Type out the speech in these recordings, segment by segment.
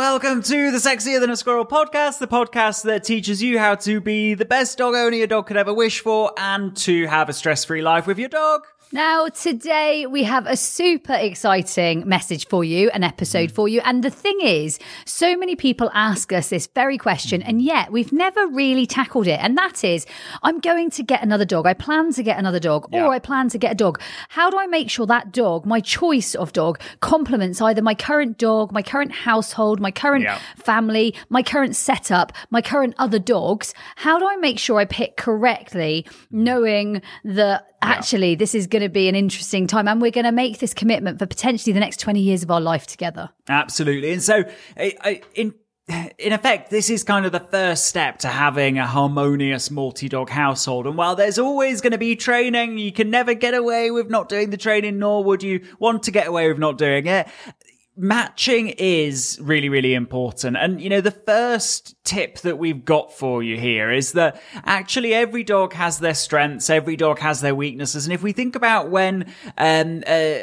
Welcome to the Sexier Than a Squirrel podcast, the podcast that teaches you how to be the best dog owner your dog could ever wish for and to have a stress free life with your dog. Now, today we have a super exciting message for you, an episode mm. for you. And the thing is, so many people ask us this very question, and yet we've never really tackled it. And that is, I'm going to get another dog. I plan to get another dog, Yeah. or I plan to get a dog. How do I make sure that dog, my choice of dog, complements either my current dog, my current household, my current Yeah. family, my current setup, my current other dogs? How do I make sure I pick correctly, knowing that actually this is going to be an interesting time and we're going to make this commitment for potentially the next 20 years of our life together? Absolutely. And so, I- I- in in effect, this is kind of the first step to having a harmonious multi-dog household. And while there's always going to be training, you can never get away with not doing the training, nor would you want to get away with not doing it. Matching is really, really important. And, you know, the first tip that we've got for you here is that actually every dog has their strengths, every dog has their weaknesses. And if we think about when, um, uh,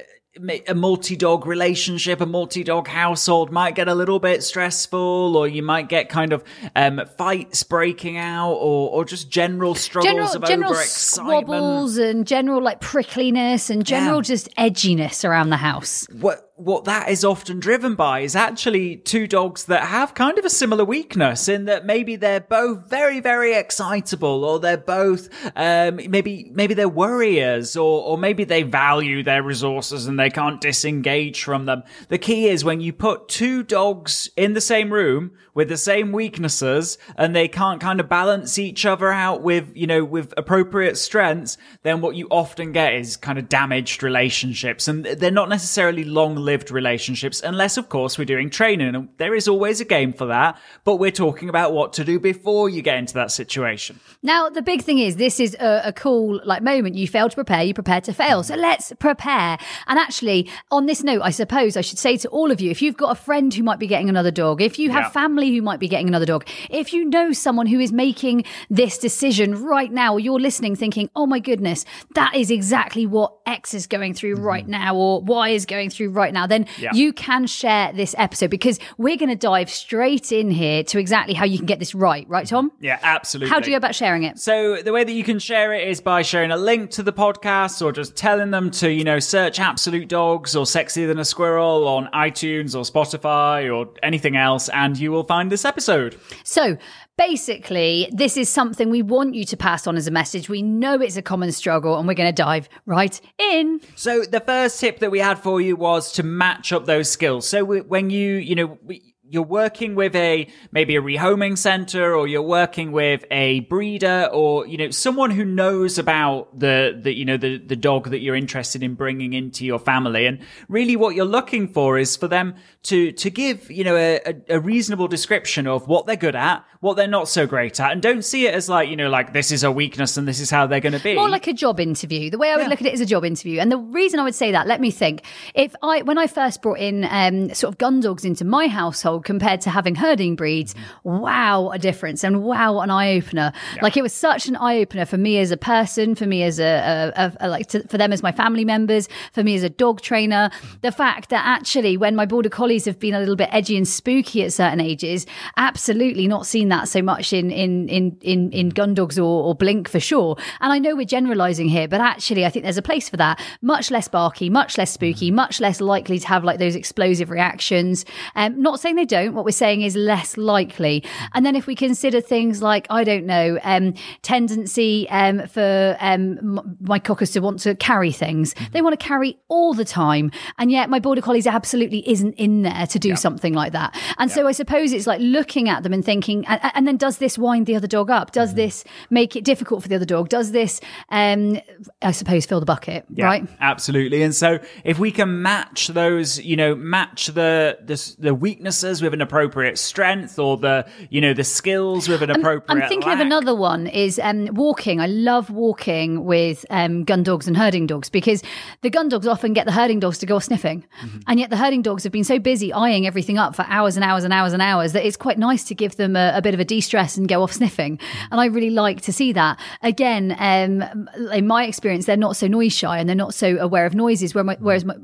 a multi-dog relationship, a multi-dog household might get a little bit stressful, or you might get kind of um, fights breaking out, or or just general struggles General, of general overexcitement. squabbles and general like prickliness and general Yeah. just edginess around the house. What what that is often driven by is actually two dogs that have kind of a similar weakness in that maybe they're both very very excitable, or they're both um, maybe maybe they're worriers, or or maybe they value their resources and they can't disengage from them. The key is when you put two dogs in the same room with the same weaknesses and they can't kind of balance each other out with you know with appropriate strengths, then what you often get is kind of damaged relationships, and they're not necessarily long-lived relationships, unless of course we're doing training. And there is always a game for that, but we're talking about what to do before you get into that situation. Now, the big thing is this is a, a cool like moment. You fail to prepare, you prepare to fail. So let's prepare. And actually, on this note, I suppose I should say to all of you, if you've got a friend who might be getting another dog, if you have Yeah. family who might be getting another dog, if you know someone who is making this decision right now, or you're listening thinking, oh my goodness, that is exactly what X is going through mm-hmm. right now, or Y is going through right now, then Mm-hmm. Yeah. you can share this episode because we're going to dive straight in here to exactly how you can get this right. Right, Tom? Yeah, absolutely. How do you go about sharing it? So the way that you can share it is by sharing a link to the podcast or just telling them to, you know, search Absolute Dogs or Sexier Than a Squirrel on iTunes or Spotify or anything else and you will find this episode. So basically, this is something we want you to pass on as a message. We know it's a common struggle and we're going to dive right in. So the first tip that we had for you was to match up those skills. So when you, you know, we- you're working with a maybe a rehoming center or you're working with a breeder or you know someone who knows about the the you know the the dog that you're interested in bringing into your family and really what you're looking for is for them to to give you know a, a, reasonable description of what they're good at what they're not so great at and don't see it as like you know like this is a weakness and this is how they're going to be More like a job interview. The way I would Yeah. look at it is a job interview. And the reason I would say that, let me think. If I, when I first brought in um, sort of gun dogs into my household compared to having herding breeds, mm-hmm. wow, a difference and wow, an eye opener. Like it was such an eye opener for me as a person, for me as a, a, a, a like to, for them as my family members, for me as a dog trainer. Mm-hmm. The fact that actually, when my border collies have been a little bit edgy and spooky at certain ages, absolutely not seen that so much in in in in, in mm-hmm. gun dogs or, or blink for sure. And I know we're generalizing here, but actually, I think there's a place for that. Much less barky, much less spooky, much less likely to have like those explosive reactions. Um, not saying they don't, what we're saying is less likely. And then if we consider things like, I don't know, um, tendency um, for um, my cockers to want to carry things, mm-hmm. they want to carry all the time. And yet my border collies absolutely isn't in there to do yeah. something like that. And yeah. so I suppose it's like looking at them and thinking, and, and, then does this wind the other dog up? Does mm-hmm. this make it difficult for the other dog? Does this, um, I suppose, fill the bucket, yeah, right? Absolutely. And so if we can match those, you know, match the, the, the weaknesses with an appropriate strength or the, you know, the skills with an appropriate I'm, I'm thinking lack. of another one is um, walking. I love walking with um, gun dogs and herding dogs because the gun dogs often get the herding dogs to go sniffing. Mm-hmm. And yet the herding dogs have been so busy eyeing everything up for hours and hours and hours and hours that it's quite nice to give them a, a bit of a de-stress and go off sniffing. Mm-hmm. And I really like to see that. Again, um, in my experience, they're not so noise shy and they're not so aware of noises, whereas my,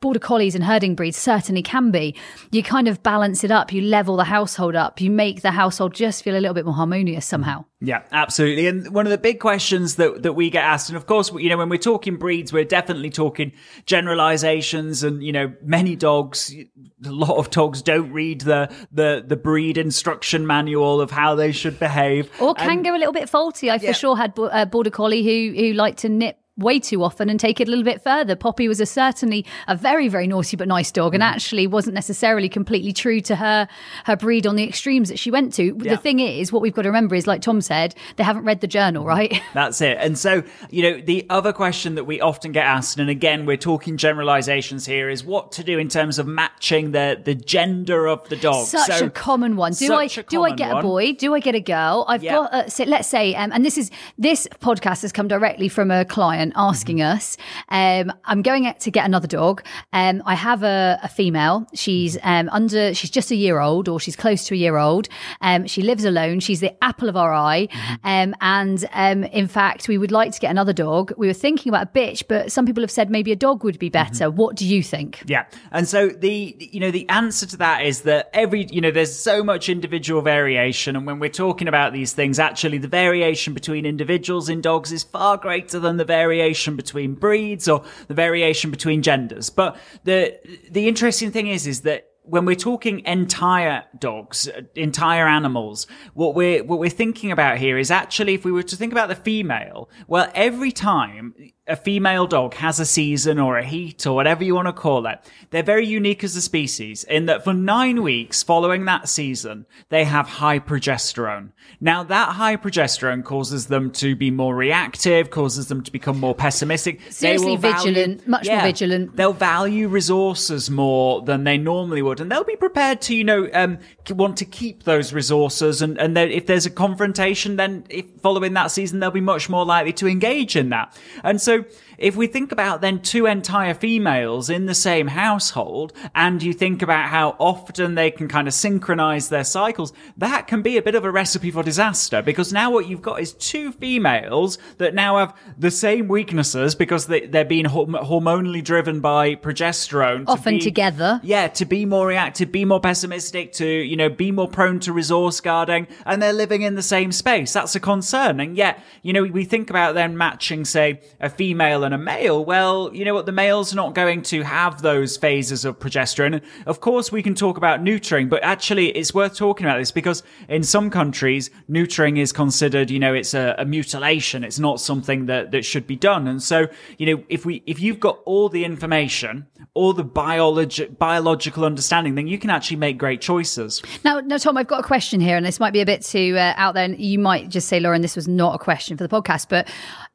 border collies and herding breeds certainly can be. You kind of balance it up, you level the household up, you make the household just feel a little bit more harmonious mm. somehow. Yeah, absolutely. And one of the big questions that, that we get asked, and of course, you know, when we're talking breeds, we're definitely talking generalizations and, you know, many dogs, a lot of dogs don't read the, the, the breed instruction manual of how they should behave. Or can and, go a little bit faulty. I yeah. for sure had a uh, border collie who, who liked to nip way too often and take it a little bit further. Poppy was a certainly a very, very naughty but nice dog and mm. actually wasn't necessarily completely true to her her breed on the extremes that she went to. Yeah. The thing is, what we've got to remember is, like Tom said, they haven't read the journal, right? That's it. And so, you know, the other question that we often get asked, and again, we're talking generalizations here, is what to do in terms of matching the the gender of the dog. Such so, a common one. Do I do I get one. a boy? Do I get a girl? I've yeah. got. Uh, so let's say, um, and this is this podcast has come directly from a client asking mm-hmm. us. Um, I'm going to get another dog. Um, I have a, a female. She's um, under. She's just a year old, or she's close to a year old. Um, she lives alone. She's the apple of our eye. Mm-hmm. Um, and um, in fact, we would like to get another dog. We were thinking about a bitch, but some people have said maybe a dog would be better. Mm-hmm. What do you think? Yeah, and so the you know the answer to that is that every you know there's so much individual variation, and when we're talking about these things, actually the variation between individuals in dogs is far greater than the variation variation between breeds or the variation between genders. But the the interesting thing is is that when we're talking entire dogs, entire animals, what we're what we're thinking about here is actually if we were to think about the female, well, every time a female dog has a season or a heat or whatever you want to call it, they're very unique as a species in that for nine weeks following that season, they have high progesterone. Now that high progesterone causes them to be more reactive, causes them to become more pessimistic. Seriously vigilant, value, much yeah, more vigilant. They'll value resources more than they normally would, and they'll be prepared to, you know, um, want to keep those resources. And and if there's a confrontation, then if following that season, they'll be much more likely to engage in that. And so if we think about then two entire females in the same household, and you think about how often they can kind of synchronize their cycles, that can be a bit of a recipe for disaster because now what you've got is two females that now have the same weaknesses because they, they're being hormonally driven by progesterone. To often be, together. Yeah, to be more reactive, be more pessimistic, to, you know, be more prone to resource guarding, and they're living in the same space. That's a concern. And yet, you know, we think about then matching, say, a female and a male, well, you know what? The male's not going to have those phases of progesterone. Of course, we can talk about neutering, but actually, it's worth talking about this because in some countries, neutering is considered, you know, it's a, a mutilation. It's not something that, that should be done. And so, you know, if we, if you've got all the information, all the biology, biological understanding, then you can actually make great choices. Now, now, Tom, I've got a question here, and this might be a bit too uh, out there, and you might just say, Lauren, this was not a question for the podcast, but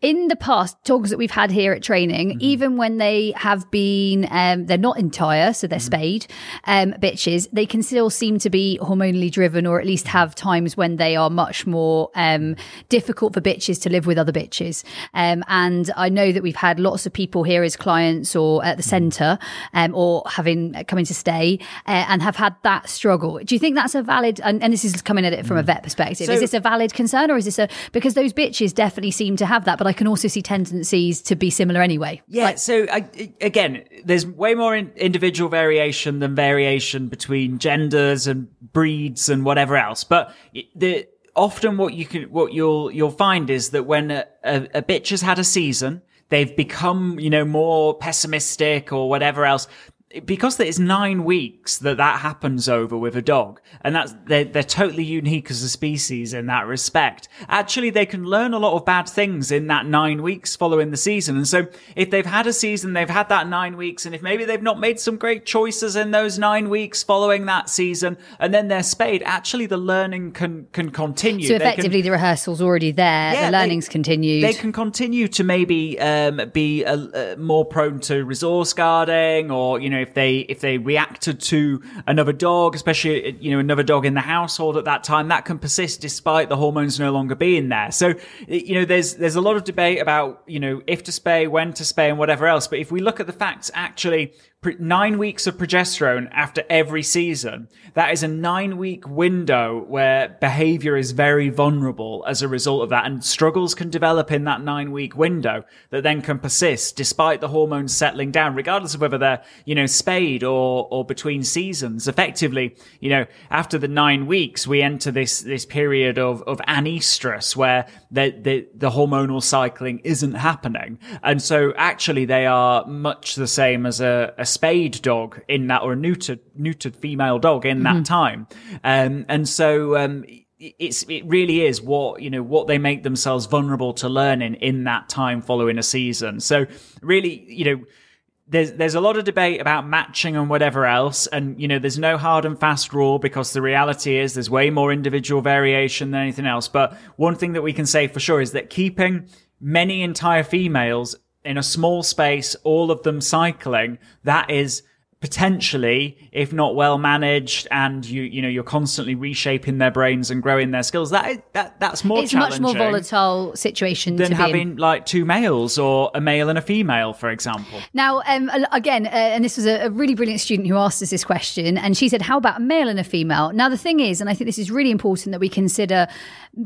in the past, dogs that we've had here at training, mm-hmm. even when they have been, um, they're not entire, so they're mm-hmm. spayed um, bitches, they can still seem to be hormonally driven, or at least have times when they are much more um, difficult for bitches to live with other bitches. Um, and I know that we've had lots of people here as clients or at the mm-hmm. centre, um, or having uh, coming to stay, uh, and have had that struggle. Do you think that's a valid? And, and this is coming at it from a mm. vet perspective. So, is this a valid concern, or is this a because those bitches definitely seem to have that, but I can also see tendencies to be similar anyway. Yeah. Like, so I, again, there's way more in individual variation than variation between genders and breeds and whatever else. But the often what you can what you'll you'll find is that when a, a, a bitch has had a season, they've become you know more pessimistic or whatever else because it's nine weeks that that happens over with a dog, and that's they're, they're totally unique as a species in that respect. Actually, they can learn a lot of bad things in that nine weeks following the season. And so, if they've had a season, they've had that nine weeks, and if maybe they've not made some great choices in those nine weeks following that season, and then they're spayed, actually the learning can can continue. So effectively, can, the rehearsal's already there. Yeah, the learning's continued. They can continue to maybe um, be a, a more prone to resource guarding, or you know if they if they reacted to another dog, especially you know another dog in the household at that time, that can persist despite the hormones no longer being there. So you know there's there's a lot of debate about you know if to spay, when to spay, and whatever else. But if we look at the facts, actually nine weeks of progesterone after every season. That is a nine week window where behavior is very vulnerable as a result of that and struggles can develop in that nine week window that then can persist despite the hormones settling down, regardless of whether they're, you know, spayed or, or between seasons. Effectively, you know, after the nine weeks, we enter this, this period of, of anestrus where the, the, the hormonal cycling isn't happening. And so actually they are much the same as a, a spayed dog in that or a neutered neutered female dog in mm-hmm. that time. Um, and so um, it's it really is what you know what they make themselves vulnerable to learning in that time following a season. So really, you know. There's there's a lot of debate about matching and whatever else, and you know there's no hard and fast rule because the reality is there's way more individual variation than anything else. But one thing that we can say for sure is that keeping many entire females in a small space, all of them cycling, that is potentially, if not well managed, and you you know you're constantly reshaping their brains and growing their skills. That that that's more it's much more volatile situation than having like two males or a male and a female, for example. Now, um, again, uh, and this was a, a, really brilliant student who asked us this question, and she said, "How about a male and a female?" Now, the thing is, and I think this is really important that we consider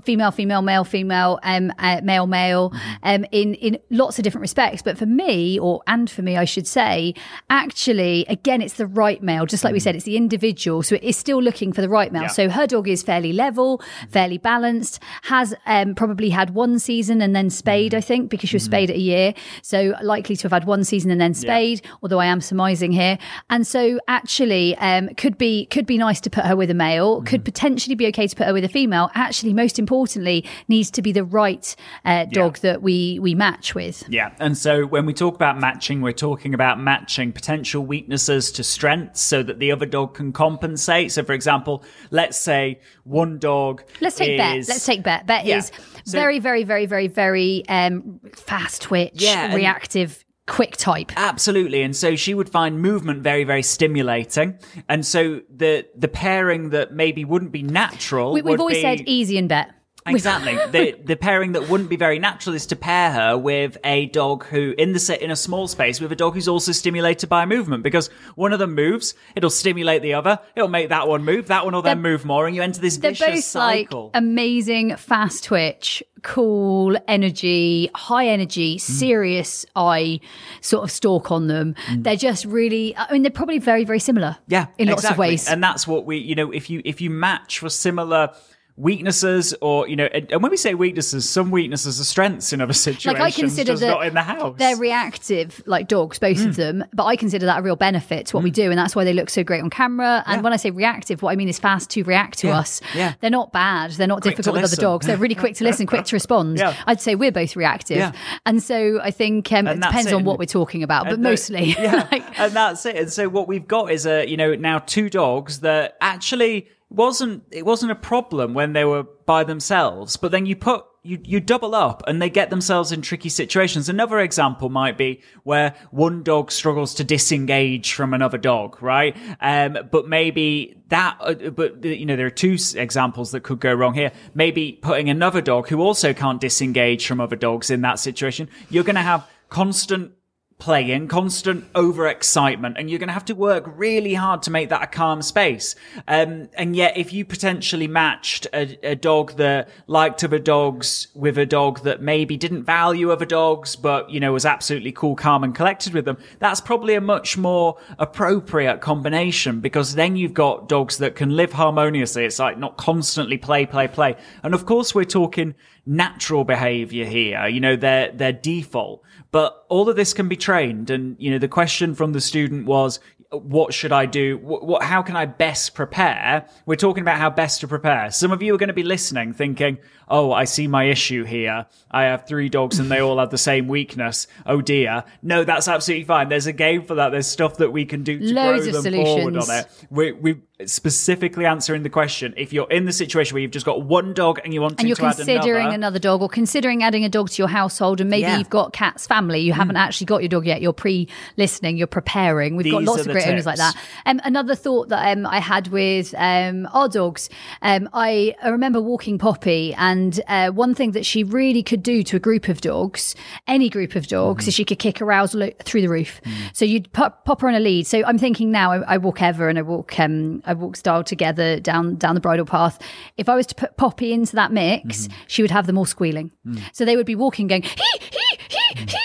female, female, male, female, um, uh, male, male, mm-hmm. um, in in lots of different respects. But for me, or and for me, I should say, actually, again again, it's the right male. Just like we mm. said, it's the individual. So it is still looking for the right male. Yeah. So her dog is fairly level, mm. fairly balanced, has um, probably had one season and then spayed, I mm. think, because she was spayed at a year. So likely to have had one season and then spayed, yeah. although I am surmising here. And so actually, um, could be could be nice to put her with a male, could potentially be okay to put her with a female. Actually, most importantly, needs to be the right uh, dog yeah. that we we match with. Yeah. And so when we talk about matching, we're talking about matching potential weaknesses to strengths so that the other dog can compensate. So, for example, let's say one dog. Let's take is, Bet. Let's take Bet. Bet yeah. is so, very, very, very, very, very um, fast twitch, yeah, reactive quick type. Absolutely. And so she would find movement very, very stimulating. And so the the pairing that maybe wouldn't be natural. We, have always be, said easy and bet. Exactly. the the pairing that wouldn't be very natural is to pair her with a dog who in the set in a small space with a dog who's also stimulated by movement because one of them moves, it'll stimulate the other, it'll make that one move, that one will then move more, and you enter this they're vicious both cycle. Like amazing fast twitch, cool energy, high energy, mm. serious eye sort of stalk on them. Mm. They're just really I mean they're probably very, very similar. Yeah. In exactly. lots of ways. And that's what we you know, if you if you match for similar weaknesses or you know and, when we say weaknesses some weaknesses are strengths in other situations like i consider that not in the house they're reactive like dogs both mm. of them but i consider that a real benefit to what mm. we do and that's why they look so great on camera and yeah. when i say reactive what i mean is fast to react to yeah. us yeah they're not bad they're not quick difficult with other dogs they're really quick to listen quick to respond yeah. i'd say we're both reactive yeah. and so i think um, it depends it. on what we're talking about but mostly yeah like, and that's it and so what we've got is a you know now two dogs that actually wasn't it wasn't a problem when they were by themselves, but then you put you you double up and they get themselves in tricky situations. Another example might be where one dog struggles to disengage from another dog, right? Um, but maybe that, uh, but you know, there are two examples that could go wrong here. Maybe putting another dog who also can't disengage from other dogs in that situation, you're going to have constant playing, constant overexcitement, and you're going to have to work really hard to make that a calm space. Um, and yet, if you potentially matched a, a, dog that liked other dogs with a dog that maybe didn't value other dogs, but, you know, was absolutely cool, calm, and collected with them, that's probably a much more appropriate combination because then you've got dogs that can live harmoniously. It's like not constantly play, play, play. And of course, we're talking natural behavior here, you know, their, their default. But all of this can be trained. And, you know, the question from the student was, what should I do? What, what, how can I best prepare? We're talking about how best to prepare. Some of you are going to be listening thinking, oh, I see my issue here. I have three dogs and they all have the same weakness. Oh dear. No, that's absolutely fine. There's a game for that. There's stuff that we can do to Loads grow of them forward on it. We, we specifically answering the question. If you're in the situation where you've just got one dog and you want to add another. and you're to considering another, another dog or considering adding a dog to your household and maybe Yeah. you've got cat's family you haven't actually got your dog yet you're pre-listening you're preparing we've got lots of great owners like that um, another thought that um, i had with um, our dogs um, I, I remember walking poppy and uh, one thing that she really could do to a group of dogs any group of dogs Mm-hmm. is she could kick arousal through the roof Mm. so you'd pop, pop her on a lead so i'm thinking now i, I walk ever and i walk um, i walk style together down down the bridle path if i was to put poppy into that mix Mm-hmm. she would have them all squealing Mm. so they would be walking going hee hee hee hee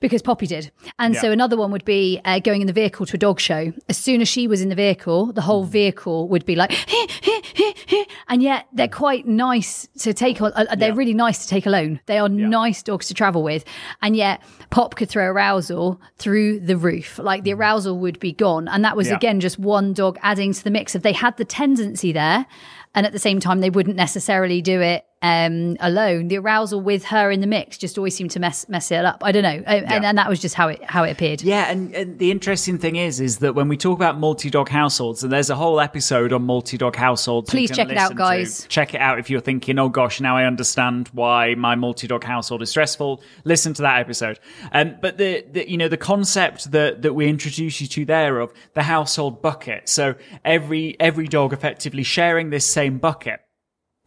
because poppy did. And so another one would be uh, going in the vehicle to a dog show. As soon as she was in the vehicle the Mm. whole vehicle would be like and yet they're quite nice to take on uh, they're Yeah. really nice to take alone. They are nice dogs to travel with. And yet pop could throw arousal through the roof. Like the arousal would be gone. And that was Mm. Yeah. again just one dog adding to the mix. Of they had the tendency there and at the same time they wouldn't necessarily do it um alone the arousal with her in the mix just always seemed to mess mess it up i don't know Uh, and, and that was just how it how it appeared Yeah, and, and the interesting thing is, is that when we talk about multi-dog households, and there's a whole episode on multi-dog households. Please check it out, listen to. guys. Check it out if you're thinking, oh gosh, now I understand why my multi-dog household is stressful. Listen to that episode. Um, but the, the, you know, the concept that that we introduce you to there of the household bucket. So every every dog effectively sharing this same bucket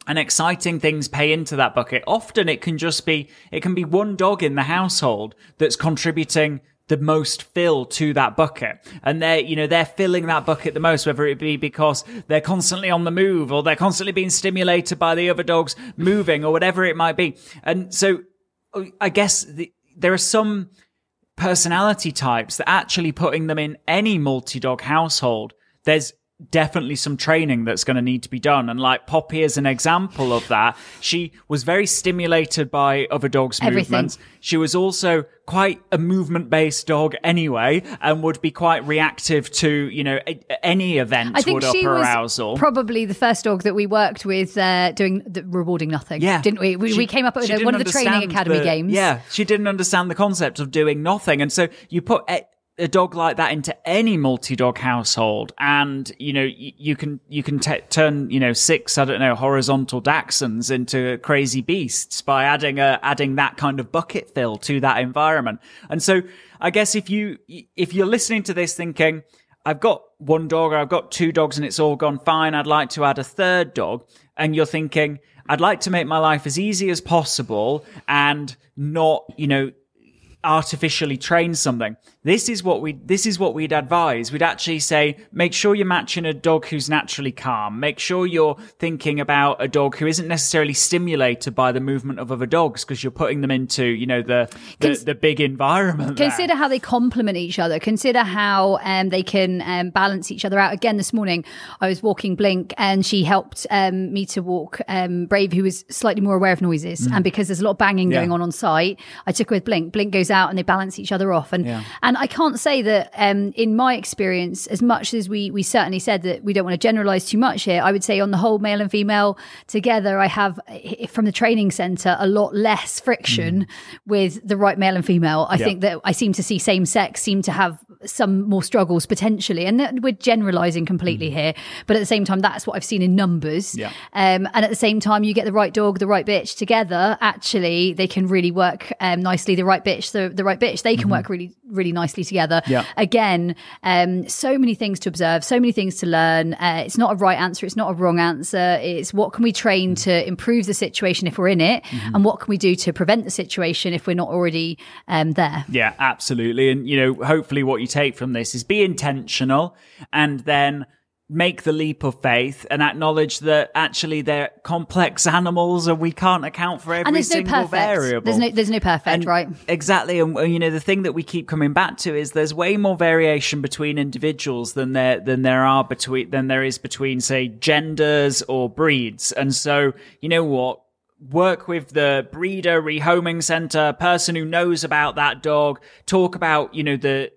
and exciting things pay into that bucket. Often it can just be, it can be one dog in the household that's contributing the most fill to that bucket. And they're, you know, they're filling that bucket the most, whether it be because they're constantly on the move or they're constantly being stimulated by the other dogs moving or whatever it might be. And so I guess the, there are some personality types that actually putting them in any multi-dog household, there's definitely some training that's going to need to be done. And like Poppy is an example of that. She was very stimulated by other dogs' Everything. movements. She was also quite a movement-based dog anyway, and would be quite reactive to, you know, a- any event I think would up she her was arousal. probably the first dog that we worked with uh, doing the, rewarding nothing. Yeah, didn't we? We, She- we came up with she a- didn't one of the training academy the- games. Yeah, she didn't understand the concept of doing nothing, and so you put a, dog like that into any multi-dog household, and you know you, you can you can t- turn you know six I don't know horizontal dachshunds into crazy beasts by adding a adding that kind of bucket fill to that environment, and so I guess if you if you're listening to this thinking. I've got one dog or I've got two dogs and it's all gone fine. I'd like to add a third dog. And you're thinking, I'd like to make my life as easy as possible and not, you know, artificially train something. This is what we this is what we'd advise. We'd actually say make sure you're matching a dog who's naturally calm. Make sure you're thinking about a dog who isn't necessarily stimulated by the movement of other dogs because you're putting them into, you know, the the, Cons- the big environment. there. Consider how they complement each other. Consider how um, they can um, balance each other out. Again, this morning I was walking Blink, and she helped um, me to walk um, Brave, who was slightly more aware of noises. And because there's a lot of banging Mm. Yeah. going on on site, I took her with Blink. Blink goes out, and they balance each other off. And Yeah. and I can't say that um, in my experience, as much as we we certainly said that we don't want to generalize too much here, I would say on the whole, male and female together, I have eh, from the training center a lot less friction with the right male and female. I Mm. Yeah. think that I seem to see same sex seem to have some more struggles potentially, and that we're generalizing completely here. But at the same time, that's what I've seen in numbers. Mm. Yeah. Um, and at the same time, you get the right dog, the right bitch together. Actually, they can really work um, nicely. The right bitch, the the right bitch, they can work really really nicely together. Mm-hmm. Yeah. Again, um, so many things to observe, so many things to learn. Uh, it's not a right answer. It's not a wrong answer. It's what can we train Mm-hmm. to improve the situation if we're in it, and what can we do to prevent the situation if we're not already um, there. Yeah, absolutely. And, you know, hopefully what you take from this is be intentional and then make the leap of faith and acknowledge that actually they're complex animals and we can't account for every And there's no single perfect. variable. There's no there's no perfect, And right? Exactly. And, you know, the thing that we keep coming back to is there's way more variation between individuals than there, than there are between, than there is between, say, genders or breeds. And so, you know what? Work with the breeder, rehoming center, person who knows about that dog, talk about, you know, the,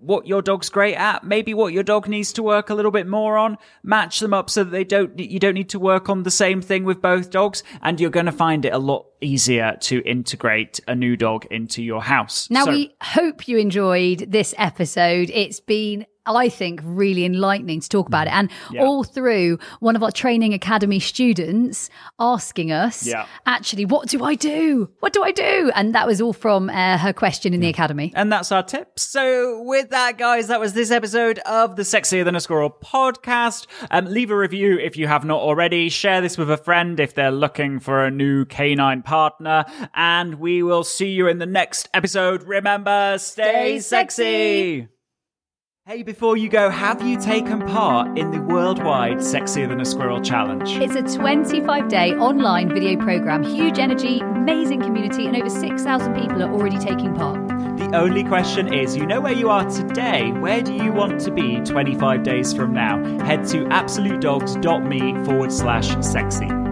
what your dog's great at, maybe what your dog needs to work a little bit more on, match them up so that they don't you don't need to work on the same thing with both dogs and you're going to find it a lot easier to integrate a new dog into your house. Now, So- we hope you enjoyed this episode. It's been I think really enlightening to talk about it. And Yeah. all through one of our training academy students asking us, Yeah. actually, what do I do? What do I do? And that was all from uh, her question in the academy. And that's our tips. So, with that, guys, that was this episode of the Sexier Than a Squirrel podcast. Um, leave a review if you have not already. Share this with a friend if they're looking for a new canine partner. And we will see you in the next episode. Remember, stay, Stay sexy. sexy. Hey, before you go, have you taken part in the worldwide Sexier Than a Squirrel challenge? It's a 25 day online video program, huge energy, amazing community, and over 6,000 people are already taking part. The only question is you know where you are today. Where do you want to be 25 days from now? Head to absolutedogs.me forward slash sexy.